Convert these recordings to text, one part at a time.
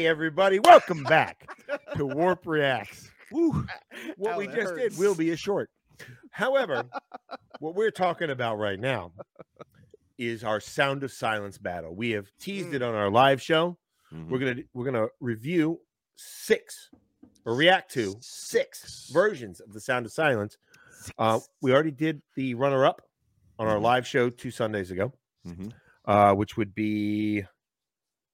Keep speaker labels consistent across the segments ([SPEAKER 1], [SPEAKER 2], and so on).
[SPEAKER 1] Hey, everybody, welcome back to WARRP Reacts. Woo. What
[SPEAKER 2] Ow,
[SPEAKER 1] we just did will be a short. However, what we're talking about right now is our Sound of Silence battle. We have teased it on our live show. We're gonna we're gonna review six or react to six versions of the Sound of Silence. Uh, we already did the runner up on our
[SPEAKER 3] Mhm.
[SPEAKER 1] live show two Sundays ago,
[SPEAKER 3] Mhm.
[SPEAKER 1] uh, which would be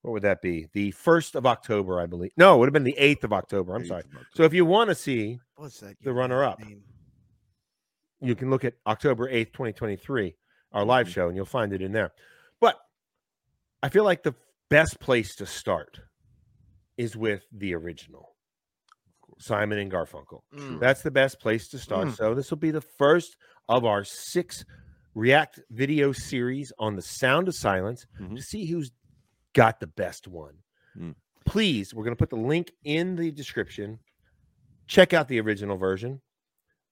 [SPEAKER 1] what would that be? The first of October, I believe. No, it would have been the eighth of October. I'm
[SPEAKER 3] Eighth
[SPEAKER 1] sorry.
[SPEAKER 3] October.
[SPEAKER 1] So if you want to see, the runner-up.
[SPEAKER 2] name?
[SPEAKER 1] you can look at October 8th, 2023, our live
[SPEAKER 3] Mhm.
[SPEAKER 1] show, and you'll find it in there. But I feel like the best place to start is with the original Simon and Garfunkel.
[SPEAKER 2] Mm.
[SPEAKER 1] That's the best place to start.
[SPEAKER 2] Mm.
[SPEAKER 1] So this will be the first of our six React video series on the sound of silence
[SPEAKER 3] Mhm.
[SPEAKER 1] to see who's got the best one.
[SPEAKER 3] Mm.
[SPEAKER 1] Please, we're going to put the link in the description. Check out the original version.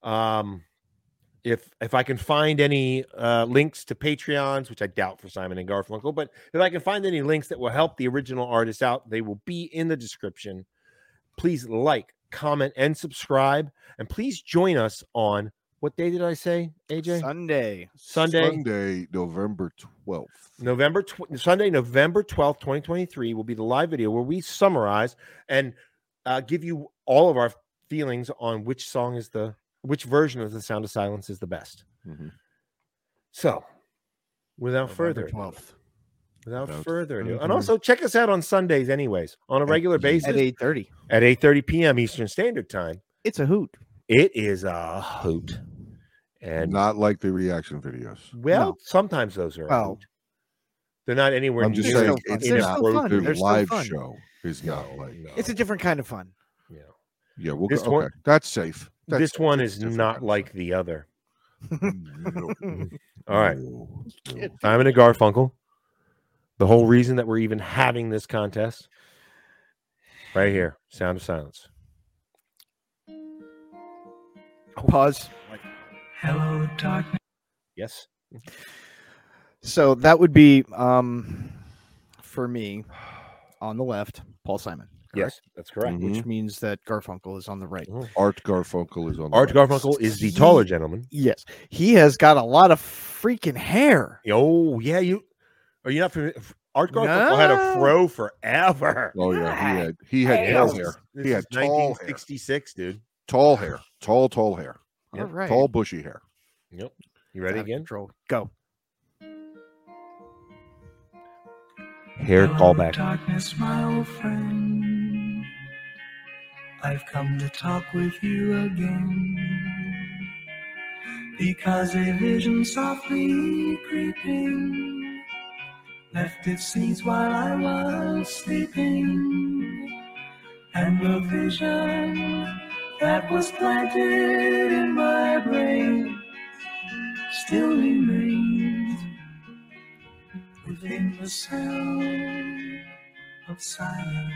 [SPEAKER 1] Um, if if I can find any uh, links to Patreons, which I doubt for Simon and Garfunkel, but if I can find any links that will help the original artists out, they will be in the description. Please like, comment, and subscribe, and please join us on what day did I say, AJ?
[SPEAKER 2] Sunday.
[SPEAKER 1] Sunday,
[SPEAKER 3] Sunday, November 12th.
[SPEAKER 1] November tw- Sunday, November twelfth, twenty twenty three, will be the live video where we summarize and uh, give you all of our feelings on which song is the which version of the Sound of Silence is the best.
[SPEAKER 3] Mhm.
[SPEAKER 1] So, without further
[SPEAKER 2] November
[SPEAKER 1] ado,
[SPEAKER 2] 12th
[SPEAKER 1] without
[SPEAKER 3] Without
[SPEAKER 1] further ado, and also check us out on Sundays, anyways, on a regular basis
[SPEAKER 2] at 8:30.
[SPEAKER 1] at eight thirty p.m. Eastern Standard Time.
[SPEAKER 2] It's a hoot.
[SPEAKER 1] It is a hoot, and
[SPEAKER 3] Not like the reaction videos.
[SPEAKER 1] well,
[SPEAKER 2] No.
[SPEAKER 1] sometimes those are. Oh. a
[SPEAKER 2] Well,
[SPEAKER 1] hoot. they're not anywhere
[SPEAKER 3] I'm just
[SPEAKER 1] near
[SPEAKER 3] saying
[SPEAKER 2] still fun.
[SPEAKER 3] it's
[SPEAKER 2] They're
[SPEAKER 3] not
[SPEAKER 2] still fun.
[SPEAKER 3] the live
[SPEAKER 2] fun.
[SPEAKER 3] show is not like.
[SPEAKER 1] no,
[SPEAKER 2] It's a different kind of fun.
[SPEAKER 1] yeah.
[SPEAKER 3] Yeah, we'll
[SPEAKER 1] This
[SPEAKER 3] go.
[SPEAKER 1] one-
[SPEAKER 3] Okay, that's safe. That's
[SPEAKER 1] this one is not like the other. All right.
[SPEAKER 3] No, no.
[SPEAKER 1] Simon and Garfunkel. The whole reason that we're even having this contest, right here, Sound of Silence.
[SPEAKER 2] Pause.
[SPEAKER 4] Hello, darkness.
[SPEAKER 1] Yes.
[SPEAKER 2] So that would be um for me on the left, Paul Simon.
[SPEAKER 1] Yes, that's correct.
[SPEAKER 3] Mhm.
[SPEAKER 2] Which means that Garfunkel is on the right.
[SPEAKER 3] Art Garfunkel is on. the
[SPEAKER 1] Art
[SPEAKER 3] right.
[SPEAKER 1] Garfunkel is the taller gentleman.
[SPEAKER 2] Yes. He has got a lot of freaking hair.
[SPEAKER 1] Oh yeah, you are you not familiar? Art Garfunkel had a fro forever.
[SPEAKER 3] Oh yeah, he had he had tall hair, He had
[SPEAKER 1] is
[SPEAKER 3] tall hair.
[SPEAKER 1] 1966, dude.
[SPEAKER 3] tall hair, tall, tall hair,
[SPEAKER 1] Yep.
[SPEAKER 2] All right.
[SPEAKER 3] tall bushy hair.
[SPEAKER 1] Yep. You ready
[SPEAKER 2] Out
[SPEAKER 1] again?
[SPEAKER 2] Control. Go.
[SPEAKER 1] Hair
[SPEAKER 4] Hello,
[SPEAKER 1] callback.
[SPEAKER 4] Darkness, my old friend. I've come to talk with you again. Because a vision softly creeping left its seeds while I was sleeping. And the vision that was planted in my brain still remains within the sound of silence.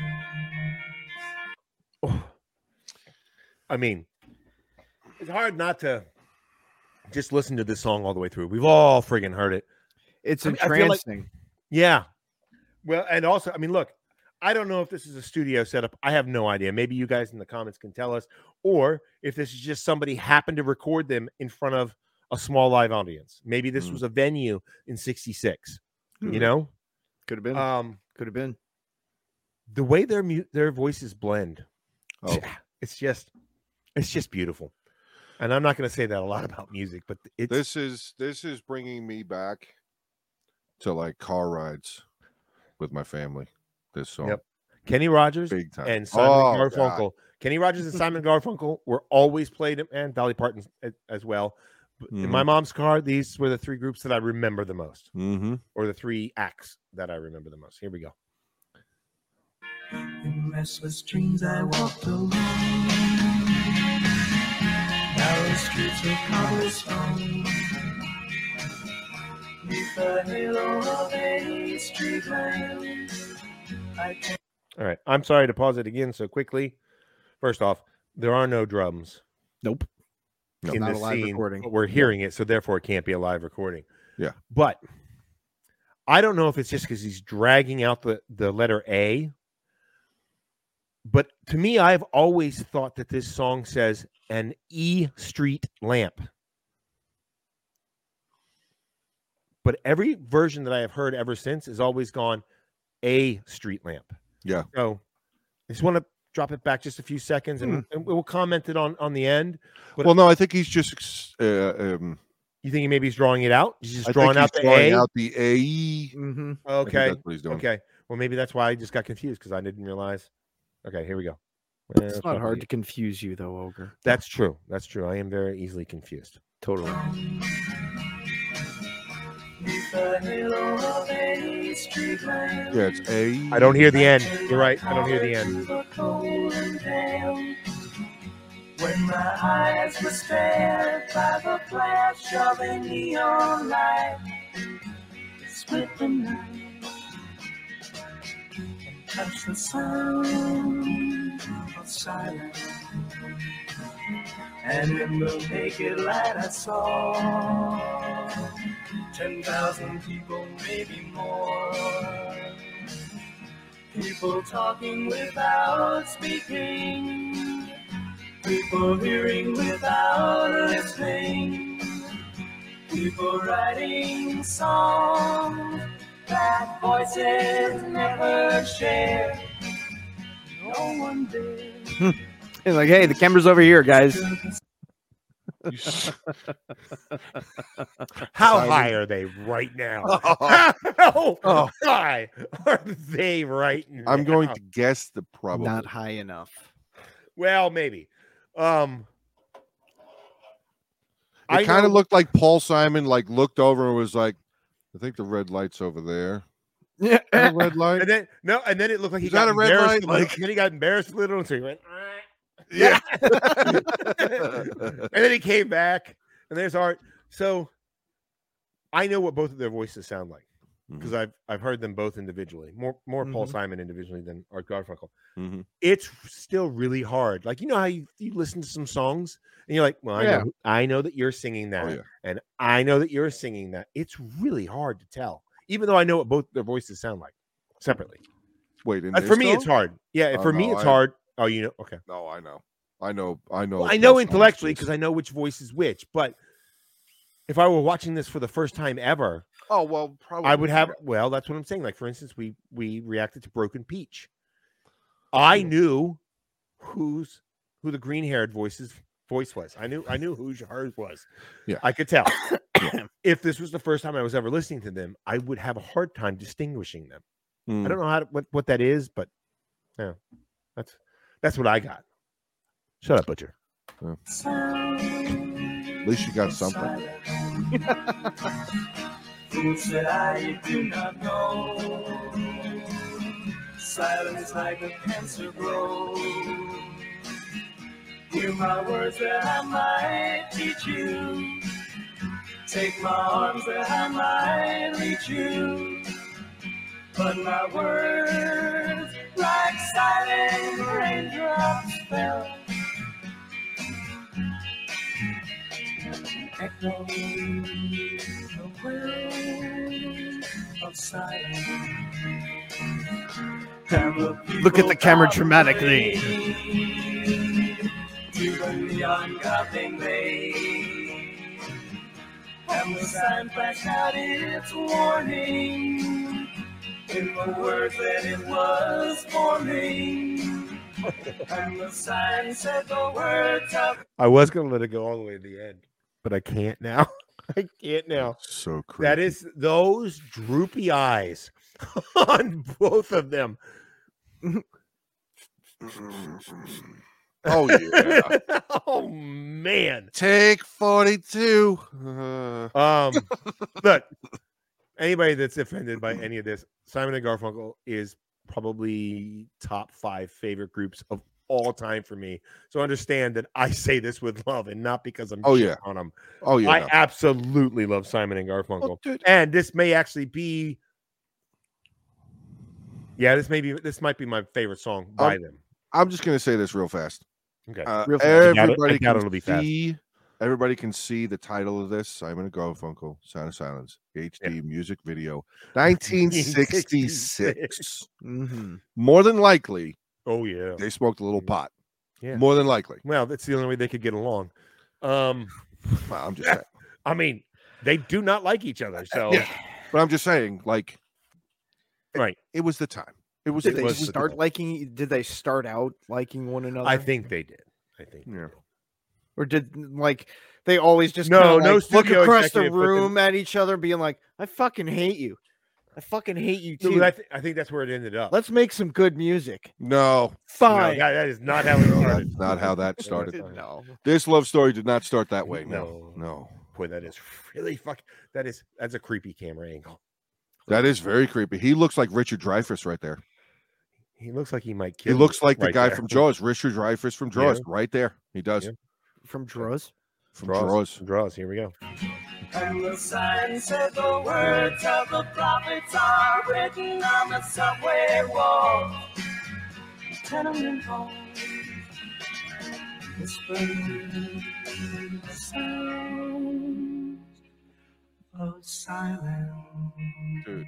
[SPEAKER 1] Oh. I mean, it's hard not to just listen to this song all the way through. We've all friggin' heard it.
[SPEAKER 2] It's
[SPEAKER 1] I mean, I feel like- Yeah. Well, and also, I mean, look, I don't know if this is a studio setup. I have no idea. Maybe you guys in the comments can tell us, or if this is just somebody happened to record them in front of a small live audience. Maybe this
[SPEAKER 3] Mm.
[SPEAKER 1] was a venue in 66. You
[SPEAKER 3] Mhm.
[SPEAKER 1] know?
[SPEAKER 2] Could have been.
[SPEAKER 1] Um,
[SPEAKER 2] Could have been.
[SPEAKER 1] the way their mu- their voices blend.
[SPEAKER 3] Oh,
[SPEAKER 1] It's just it's just beautiful. And I'm not going to say that a lot about music, but it's
[SPEAKER 3] this is this is bringing me back to like car rides with my family. This song,
[SPEAKER 1] Yep. Kenny Rogers
[SPEAKER 3] big time.
[SPEAKER 1] and Simon
[SPEAKER 3] Oh, God.
[SPEAKER 1] Garfunkel. Kenny Rogers and Simon Garfunkel were always played, and Dolly Parton as, as well. In
[SPEAKER 3] Mm-hmm.
[SPEAKER 1] my mom's car, these were the three groups that I remember the most,
[SPEAKER 3] Mm-hmm.
[SPEAKER 1] or the three acts that I remember the most. Here we go.
[SPEAKER 4] In restless dreams I walked alone. Narrow streets of cobblestone. Neath the halo of a street lamp. I can
[SPEAKER 1] All right. I'm sorry to pause it again so quickly. First off, there are no drums
[SPEAKER 2] Nope.
[SPEAKER 3] No.
[SPEAKER 1] in
[SPEAKER 2] Not
[SPEAKER 1] this
[SPEAKER 2] a live
[SPEAKER 1] scene,
[SPEAKER 2] recording.
[SPEAKER 1] but we're hearing it, so therefore it can't be a live recording.
[SPEAKER 3] Yeah.
[SPEAKER 1] But I don't know if it's just because he's dragging out the the letter A, But to me, I've always thought that this song says an E Street lamp. But every version that I have heard ever since has always gone a street lamp.
[SPEAKER 3] Yeah.
[SPEAKER 1] So I just want to drop it back just a few seconds and,
[SPEAKER 2] Hmm.
[SPEAKER 1] and we'll comment it on on the end. But-
[SPEAKER 3] well, no, I think he's just uh, um,
[SPEAKER 1] You think maybe he's drawing it out? He's just
[SPEAKER 3] I
[SPEAKER 1] drawing
[SPEAKER 3] think
[SPEAKER 1] out the
[SPEAKER 3] drawing
[SPEAKER 1] A.
[SPEAKER 3] out the A.
[SPEAKER 2] Mm-hmm.
[SPEAKER 3] I think
[SPEAKER 1] okay.
[SPEAKER 3] that's what he's doing.
[SPEAKER 1] Okay. Well, maybe that's why I just got confused because I didn't realize. Okay, here we go.
[SPEAKER 2] It's not hard to confuse you though, Ogre.
[SPEAKER 1] That's true. That's true. I am very easily confused.
[SPEAKER 2] Totally.
[SPEAKER 3] Yeah, it's A.
[SPEAKER 1] I don't hear the end. You're right. I don't hear the end.
[SPEAKER 4] To the cold and damp. When my eyes were stared by the flash of a neon light, split the night and touched the sound of silence. And in the naked light I saw ten thousand people, maybe more. People talking without speaking. People hearing without listening. People writing songs that voices never share. No one did.
[SPEAKER 2] It's like, hey, the camera's over here, guys.
[SPEAKER 3] You s-
[SPEAKER 1] How
[SPEAKER 3] Simon.
[SPEAKER 1] high are they right now?
[SPEAKER 3] Oh,
[SPEAKER 1] How
[SPEAKER 3] Oh.
[SPEAKER 1] high are they right now?
[SPEAKER 3] I'm going to guess the probably.
[SPEAKER 2] Not high enough.
[SPEAKER 1] Well, maybe. Um,
[SPEAKER 3] It
[SPEAKER 1] I
[SPEAKER 3] kind
[SPEAKER 1] know-
[SPEAKER 3] of looked like Paul Simon like looked over and was like, "I think the red light's over there."
[SPEAKER 2] Yeah.
[SPEAKER 3] Red light.
[SPEAKER 1] and then no, and then it looked like he
[SPEAKER 3] Is that
[SPEAKER 1] got
[SPEAKER 3] a red light?
[SPEAKER 1] a little,
[SPEAKER 3] Like-
[SPEAKER 1] and then he got embarrassed a little, and so he went. "Ah."
[SPEAKER 3] yeah.
[SPEAKER 1] and then he came back, and there's Art. So I know what both of their voices sound like because I've I've heard them both individually. More more Paul
[SPEAKER 2] Mhm.
[SPEAKER 1] Simon individually than Art Garfunkel.
[SPEAKER 3] Mhm.
[SPEAKER 1] It's still really hard. Like you know how you, you listen to some songs and you're like, well, I
[SPEAKER 2] Yeah.
[SPEAKER 1] know I know that you're singing that,
[SPEAKER 3] Oh, yeah.
[SPEAKER 1] and I know that you're singing that. It's really hard to tell, even though I know what both their voices sound like separately.
[SPEAKER 3] Wait, in
[SPEAKER 1] Uh, for
[SPEAKER 3] this,
[SPEAKER 1] me, it's hard. Yeah,
[SPEAKER 3] Oh,
[SPEAKER 1] for me, it's
[SPEAKER 3] I-
[SPEAKER 1] hard. Oh, you know, okay.
[SPEAKER 3] No, I know. I know. I know.
[SPEAKER 1] Well, I know intellectually because I know which voice is which, but if I were watching this for the first time ever,
[SPEAKER 3] Oh well, probably.
[SPEAKER 1] I would have. Well, that's what I'm saying. Like for instance, we we reacted to Broken Peach. I knew who's who the green haired voice's voice was. I knew I knew who hers was.
[SPEAKER 3] Yeah.
[SPEAKER 1] I could tell. if this was the first time I was ever listening to them, I would have a hard time distinguishing them.
[SPEAKER 3] Mm.
[SPEAKER 1] I don't know how to, what what that is, but yeah, that's that's what I got. Shut up, butcher.
[SPEAKER 3] At least you got something.
[SPEAKER 4] Things that I do not know. Silence like a cancer grows. Hear my words that I might teach you. Take my arms that I might reach you. But my words, like silent raindrops, fell. Echoing the wells of silence.
[SPEAKER 2] Look at the camera dramatically.
[SPEAKER 4] To the. And the sign flashed out its warning in the words that it was forming. And the sign said the words of
[SPEAKER 1] I was gonna let it go all the way to the end, but I can't now. I can't now.
[SPEAKER 3] So creepy.
[SPEAKER 1] That is those droopy eyes on both of them.
[SPEAKER 3] oh yeah.
[SPEAKER 1] oh man.
[SPEAKER 3] Take forty-two. Uh,
[SPEAKER 1] Um look, anybody that's offended by any of this, Simon and Garfunkel is probably top five favorite groups of all time for me. So understand that I say this with love and not because I'm
[SPEAKER 3] Oh, yeah.
[SPEAKER 1] on them.
[SPEAKER 3] oh yeah.
[SPEAKER 1] I
[SPEAKER 3] no.
[SPEAKER 1] absolutely love Simon and Garfunkel.
[SPEAKER 3] Well, dude,
[SPEAKER 1] and this may actually be yeah this may be this might be my favorite song by them
[SPEAKER 3] I'm just gonna say this real fast.
[SPEAKER 1] okay
[SPEAKER 3] Uh,
[SPEAKER 2] Real fast. I
[SPEAKER 1] doubt it- I
[SPEAKER 3] everybody
[SPEAKER 1] doubt
[SPEAKER 3] can
[SPEAKER 1] it'll be fast.
[SPEAKER 3] See. Everybody can see the title of this: Simon and Garfunkel, Sound of Silence, HD music video, 1966.
[SPEAKER 1] 1966.
[SPEAKER 2] Mm-hmm.
[SPEAKER 3] More than likely,
[SPEAKER 1] Oh yeah.
[SPEAKER 3] They smoked a little pot.
[SPEAKER 1] Yeah.
[SPEAKER 3] More than likely.
[SPEAKER 1] Well, that's the only way they could get along. Um,
[SPEAKER 3] Well, I'm just saying.
[SPEAKER 1] I mean, they do not like each other. So
[SPEAKER 3] Yeah. But I'm just saying, like,
[SPEAKER 1] right.
[SPEAKER 3] it was the time. It was.
[SPEAKER 2] Did
[SPEAKER 3] it
[SPEAKER 2] they
[SPEAKER 3] was the
[SPEAKER 2] start
[SPEAKER 3] time.
[SPEAKER 2] liking? Did they start out liking one another?
[SPEAKER 1] I think they did. I think. they
[SPEAKER 3] Yeah.
[SPEAKER 1] Did.
[SPEAKER 2] or did like they always just
[SPEAKER 1] No,
[SPEAKER 2] kinda,
[SPEAKER 1] no
[SPEAKER 2] like, look across the room at each other, being like, "I fucking hate you. I fucking hate you too.
[SPEAKER 1] but I, th- I think that's where it ended up.
[SPEAKER 2] Let's make some good music."
[SPEAKER 3] No,
[SPEAKER 1] No,
[SPEAKER 2] Fine.
[SPEAKER 1] that- that is not how it started.
[SPEAKER 3] not how that started.
[SPEAKER 2] no.
[SPEAKER 3] This love story did not start that way.
[SPEAKER 1] No.
[SPEAKER 3] No, no.
[SPEAKER 1] Boy, that is really fuck. That is that's a creepy camera angle.
[SPEAKER 3] That is very creepy. He looks like Richard Dreyfuss right there.
[SPEAKER 1] He looks like he might kill. He
[SPEAKER 3] looks like the
[SPEAKER 1] right
[SPEAKER 3] guy
[SPEAKER 1] there.
[SPEAKER 3] from Jaws, Richard Dreyfuss from
[SPEAKER 1] Yeah.
[SPEAKER 3] Jaws, right there. He does
[SPEAKER 1] Yeah.
[SPEAKER 2] From Droz.
[SPEAKER 3] from
[SPEAKER 1] Draws.
[SPEAKER 3] Jaws.
[SPEAKER 1] Draws. Here we go.
[SPEAKER 4] And the sign said the words of the prophets are written on the subway walls. Tenement halls. Whispering the sounds of silence.
[SPEAKER 3] Dude.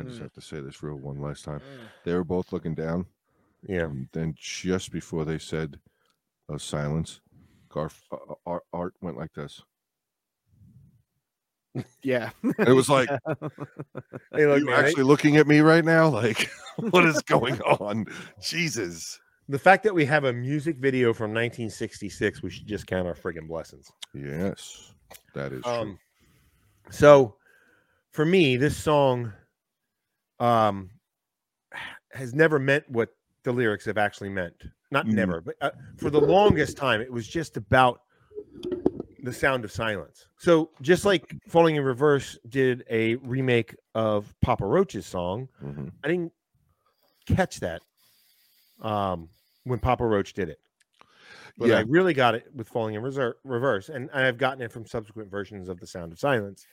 [SPEAKER 3] I just
[SPEAKER 2] Mm.
[SPEAKER 3] have to say this real one last time. They were both looking down,
[SPEAKER 1] Yeah.
[SPEAKER 3] and then just before they said a silence, Garf uh, uh, Art, Art went like this.
[SPEAKER 2] Yeah.
[SPEAKER 3] And it was like,
[SPEAKER 1] Hey, look,
[SPEAKER 3] you
[SPEAKER 1] man,
[SPEAKER 3] actually looking at me right now? Like, what is going on? Jesus.
[SPEAKER 1] the fact that we have a music video from 1966, we should just count our friggin' blessings.
[SPEAKER 3] Yes, that is true.
[SPEAKER 1] Um, so for me, this song um has never meant what the lyrics have actually meant. Not
[SPEAKER 3] Mm.
[SPEAKER 1] never, but uh, for the longest time, it was just about the sound of silence. So just like Falling in Reverse did a remake of Papa Roach's song,
[SPEAKER 3] Mhm.
[SPEAKER 1] I didn't catch that um, when Papa Roach did it. But
[SPEAKER 3] Yeah.
[SPEAKER 1] I really got it with Falling in Reser- Reverse, and I've gotten it from subsequent versions of The Sound of Silence.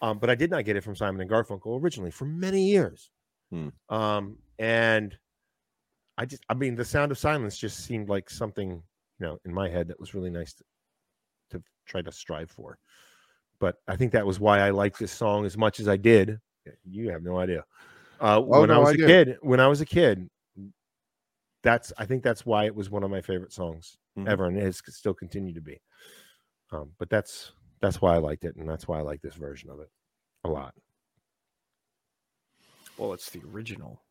[SPEAKER 1] Um, but I did not get it from Simon and Garfunkel originally for many years.
[SPEAKER 3] Hmm.
[SPEAKER 1] Um, and I just, I mean, The Sound of Silence just seemed like something, you know, in my head that was really nice to, to try to strive for. But I think that was why I liked this song as much as I did. You have no idea. Uh, when I was
[SPEAKER 3] I
[SPEAKER 1] a kid, when I was a kid, that's I think that's why it was one of my favorite songs
[SPEAKER 3] Mhm.
[SPEAKER 1] ever, and it has still continued to be. Um, but that's that's why I liked it, and that's why I like this version of it a lot.
[SPEAKER 2] Well, it's the original.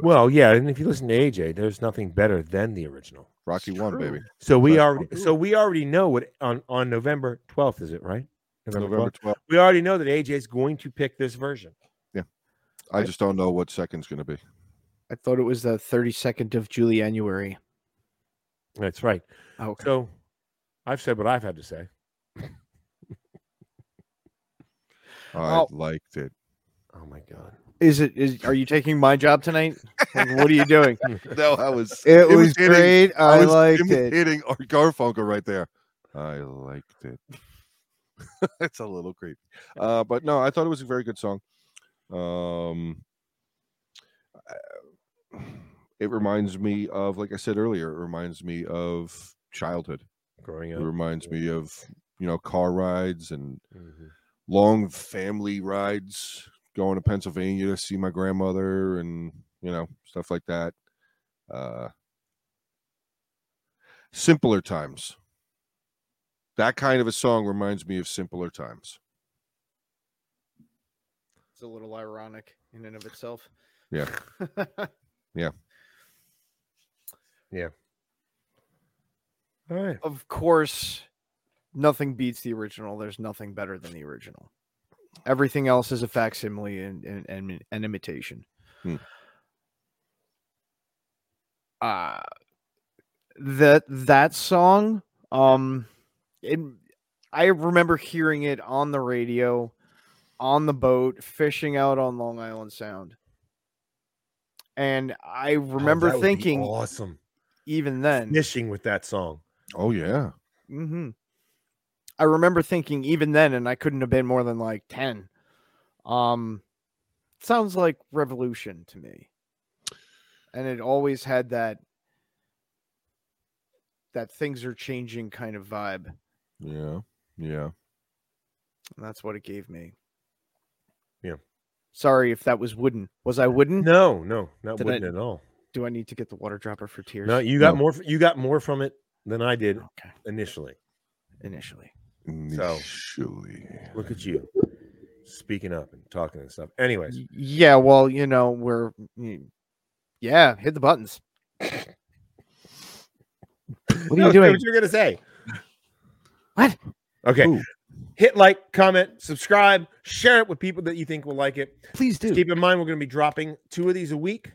[SPEAKER 1] Well, yeah, and if you listen to AJ, there's nothing better than the original.
[SPEAKER 3] Rocky
[SPEAKER 2] It's
[SPEAKER 3] one,
[SPEAKER 2] true.
[SPEAKER 3] baby.
[SPEAKER 1] So we
[SPEAKER 3] That's
[SPEAKER 1] already so we already know what on on November 12th is it right?
[SPEAKER 3] November
[SPEAKER 1] 12th?
[SPEAKER 3] 12th.
[SPEAKER 1] We already know that AJ is going to pick this version. Yeah.
[SPEAKER 3] I just don't know what second's going to be.
[SPEAKER 2] I thought it was the 32nd of July, January.
[SPEAKER 1] That's right.
[SPEAKER 2] Oh, okay.
[SPEAKER 1] So I've said what I've had to say.
[SPEAKER 3] I
[SPEAKER 2] Oh.
[SPEAKER 3] liked it.
[SPEAKER 1] Oh my god.
[SPEAKER 2] Is it is are you taking my job tonight? Like, what are you doing?
[SPEAKER 3] No, I was.
[SPEAKER 2] It,
[SPEAKER 3] It was
[SPEAKER 2] was
[SPEAKER 3] hitting-
[SPEAKER 2] great. I,
[SPEAKER 3] was
[SPEAKER 2] liked it.
[SPEAKER 3] imitating Art Garfunkel right there. I liked it. it's a little creepy, uh, but no, I thought it was a very good song. Um, it reminds me of, like I said earlier, it reminds me of childhood.
[SPEAKER 1] Growing up.
[SPEAKER 3] It
[SPEAKER 1] up.
[SPEAKER 3] reminds me of you know car rides and
[SPEAKER 1] Mhm.
[SPEAKER 3] Long family rides going to Pennsylvania to see my grandmother and you know stuff like that. Uh simpler times. That kind of a song reminds me of simpler times.
[SPEAKER 2] It's a little ironic in and of itself.
[SPEAKER 3] Yeah. Yeah. Yeah.
[SPEAKER 1] All right.
[SPEAKER 2] of course, nothing beats the original. There's nothing better than the original. Everything else is a facsimile and and, and an imitation.
[SPEAKER 3] Hmm.
[SPEAKER 2] Uh that that song, um, it, I remember hearing it on the radio, on the boat, fishing out on Long Island Sound, and I
[SPEAKER 1] Oh,
[SPEAKER 2] remember
[SPEAKER 1] that would be
[SPEAKER 2] thinking,
[SPEAKER 1] awesome.
[SPEAKER 2] even then,
[SPEAKER 1] Fishing with that song.
[SPEAKER 3] Oh yeah.
[SPEAKER 2] hmm I remember thinking even then, and I couldn't have been more than like ten. Um, sounds like Revolution to me, and it always had that that things are changing kind of vibe, and
[SPEAKER 3] Yeah. Yeah.
[SPEAKER 2] that's what it gave me.
[SPEAKER 1] Yeah.
[SPEAKER 2] Sorry if that was wooden. Was I wooden?
[SPEAKER 1] No, no, not
[SPEAKER 2] Did I-
[SPEAKER 1] wooden at all.
[SPEAKER 2] Do I need to get the water dropper for tears?
[SPEAKER 1] No, you got
[SPEAKER 3] No.
[SPEAKER 1] more. You got more from it than I did
[SPEAKER 2] Okay.
[SPEAKER 1] initially.
[SPEAKER 2] Initially.
[SPEAKER 1] Mm, so-
[SPEAKER 3] Initially.
[SPEAKER 1] Look at you, speaking up and talking and stuff. Anyways,
[SPEAKER 2] Yeah, well, you know, we're mm, yeah, hit the buttons. What are
[SPEAKER 1] No,
[SPEAKER 2] you doing?
[SPEAKER 1] What you're gonna say?
[SPEAKER 2] What?
[SPEAKER 1] Okay.
[SPEAKER 3] Ooh.
[SPEAKER 1] Hit like, comment, subscribe, share it with people that you think will like it.
[SPEAKER 2] Please do.
[SPEAKER 1] Just keep in mind we're going to be dropping two of these a week,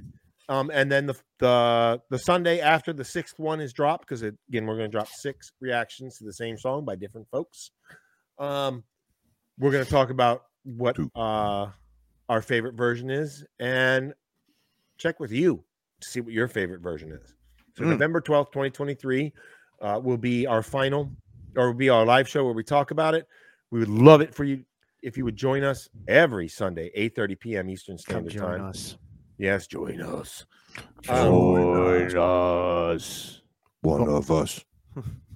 [SPEAKER 1] um, and then the the the Sunday after the sixth one is dropped because again we're going to drop six reactions to the same song by different folks. Um, we're going to talk about what uh our favorite version is and check with you to see what your favorite version is. So
[SPEAKER 2] Mm.
[SPEAKER 1] November twelfth, twenty twenty three, uh, will be our final or will be our live show where we talk about it. We would love it for you if you would join us every Sunday, 8:30 p.m. Eastern Standard
[SPEAKER 2] join
[SPEAKER 1] Time.
[SPEAKER 2] us.
[SPEAKER 1] Yes, join us.
[SPEAKER 3] Join um,
[SPEAKER 2] us.
[SPEAKER 3] One of us.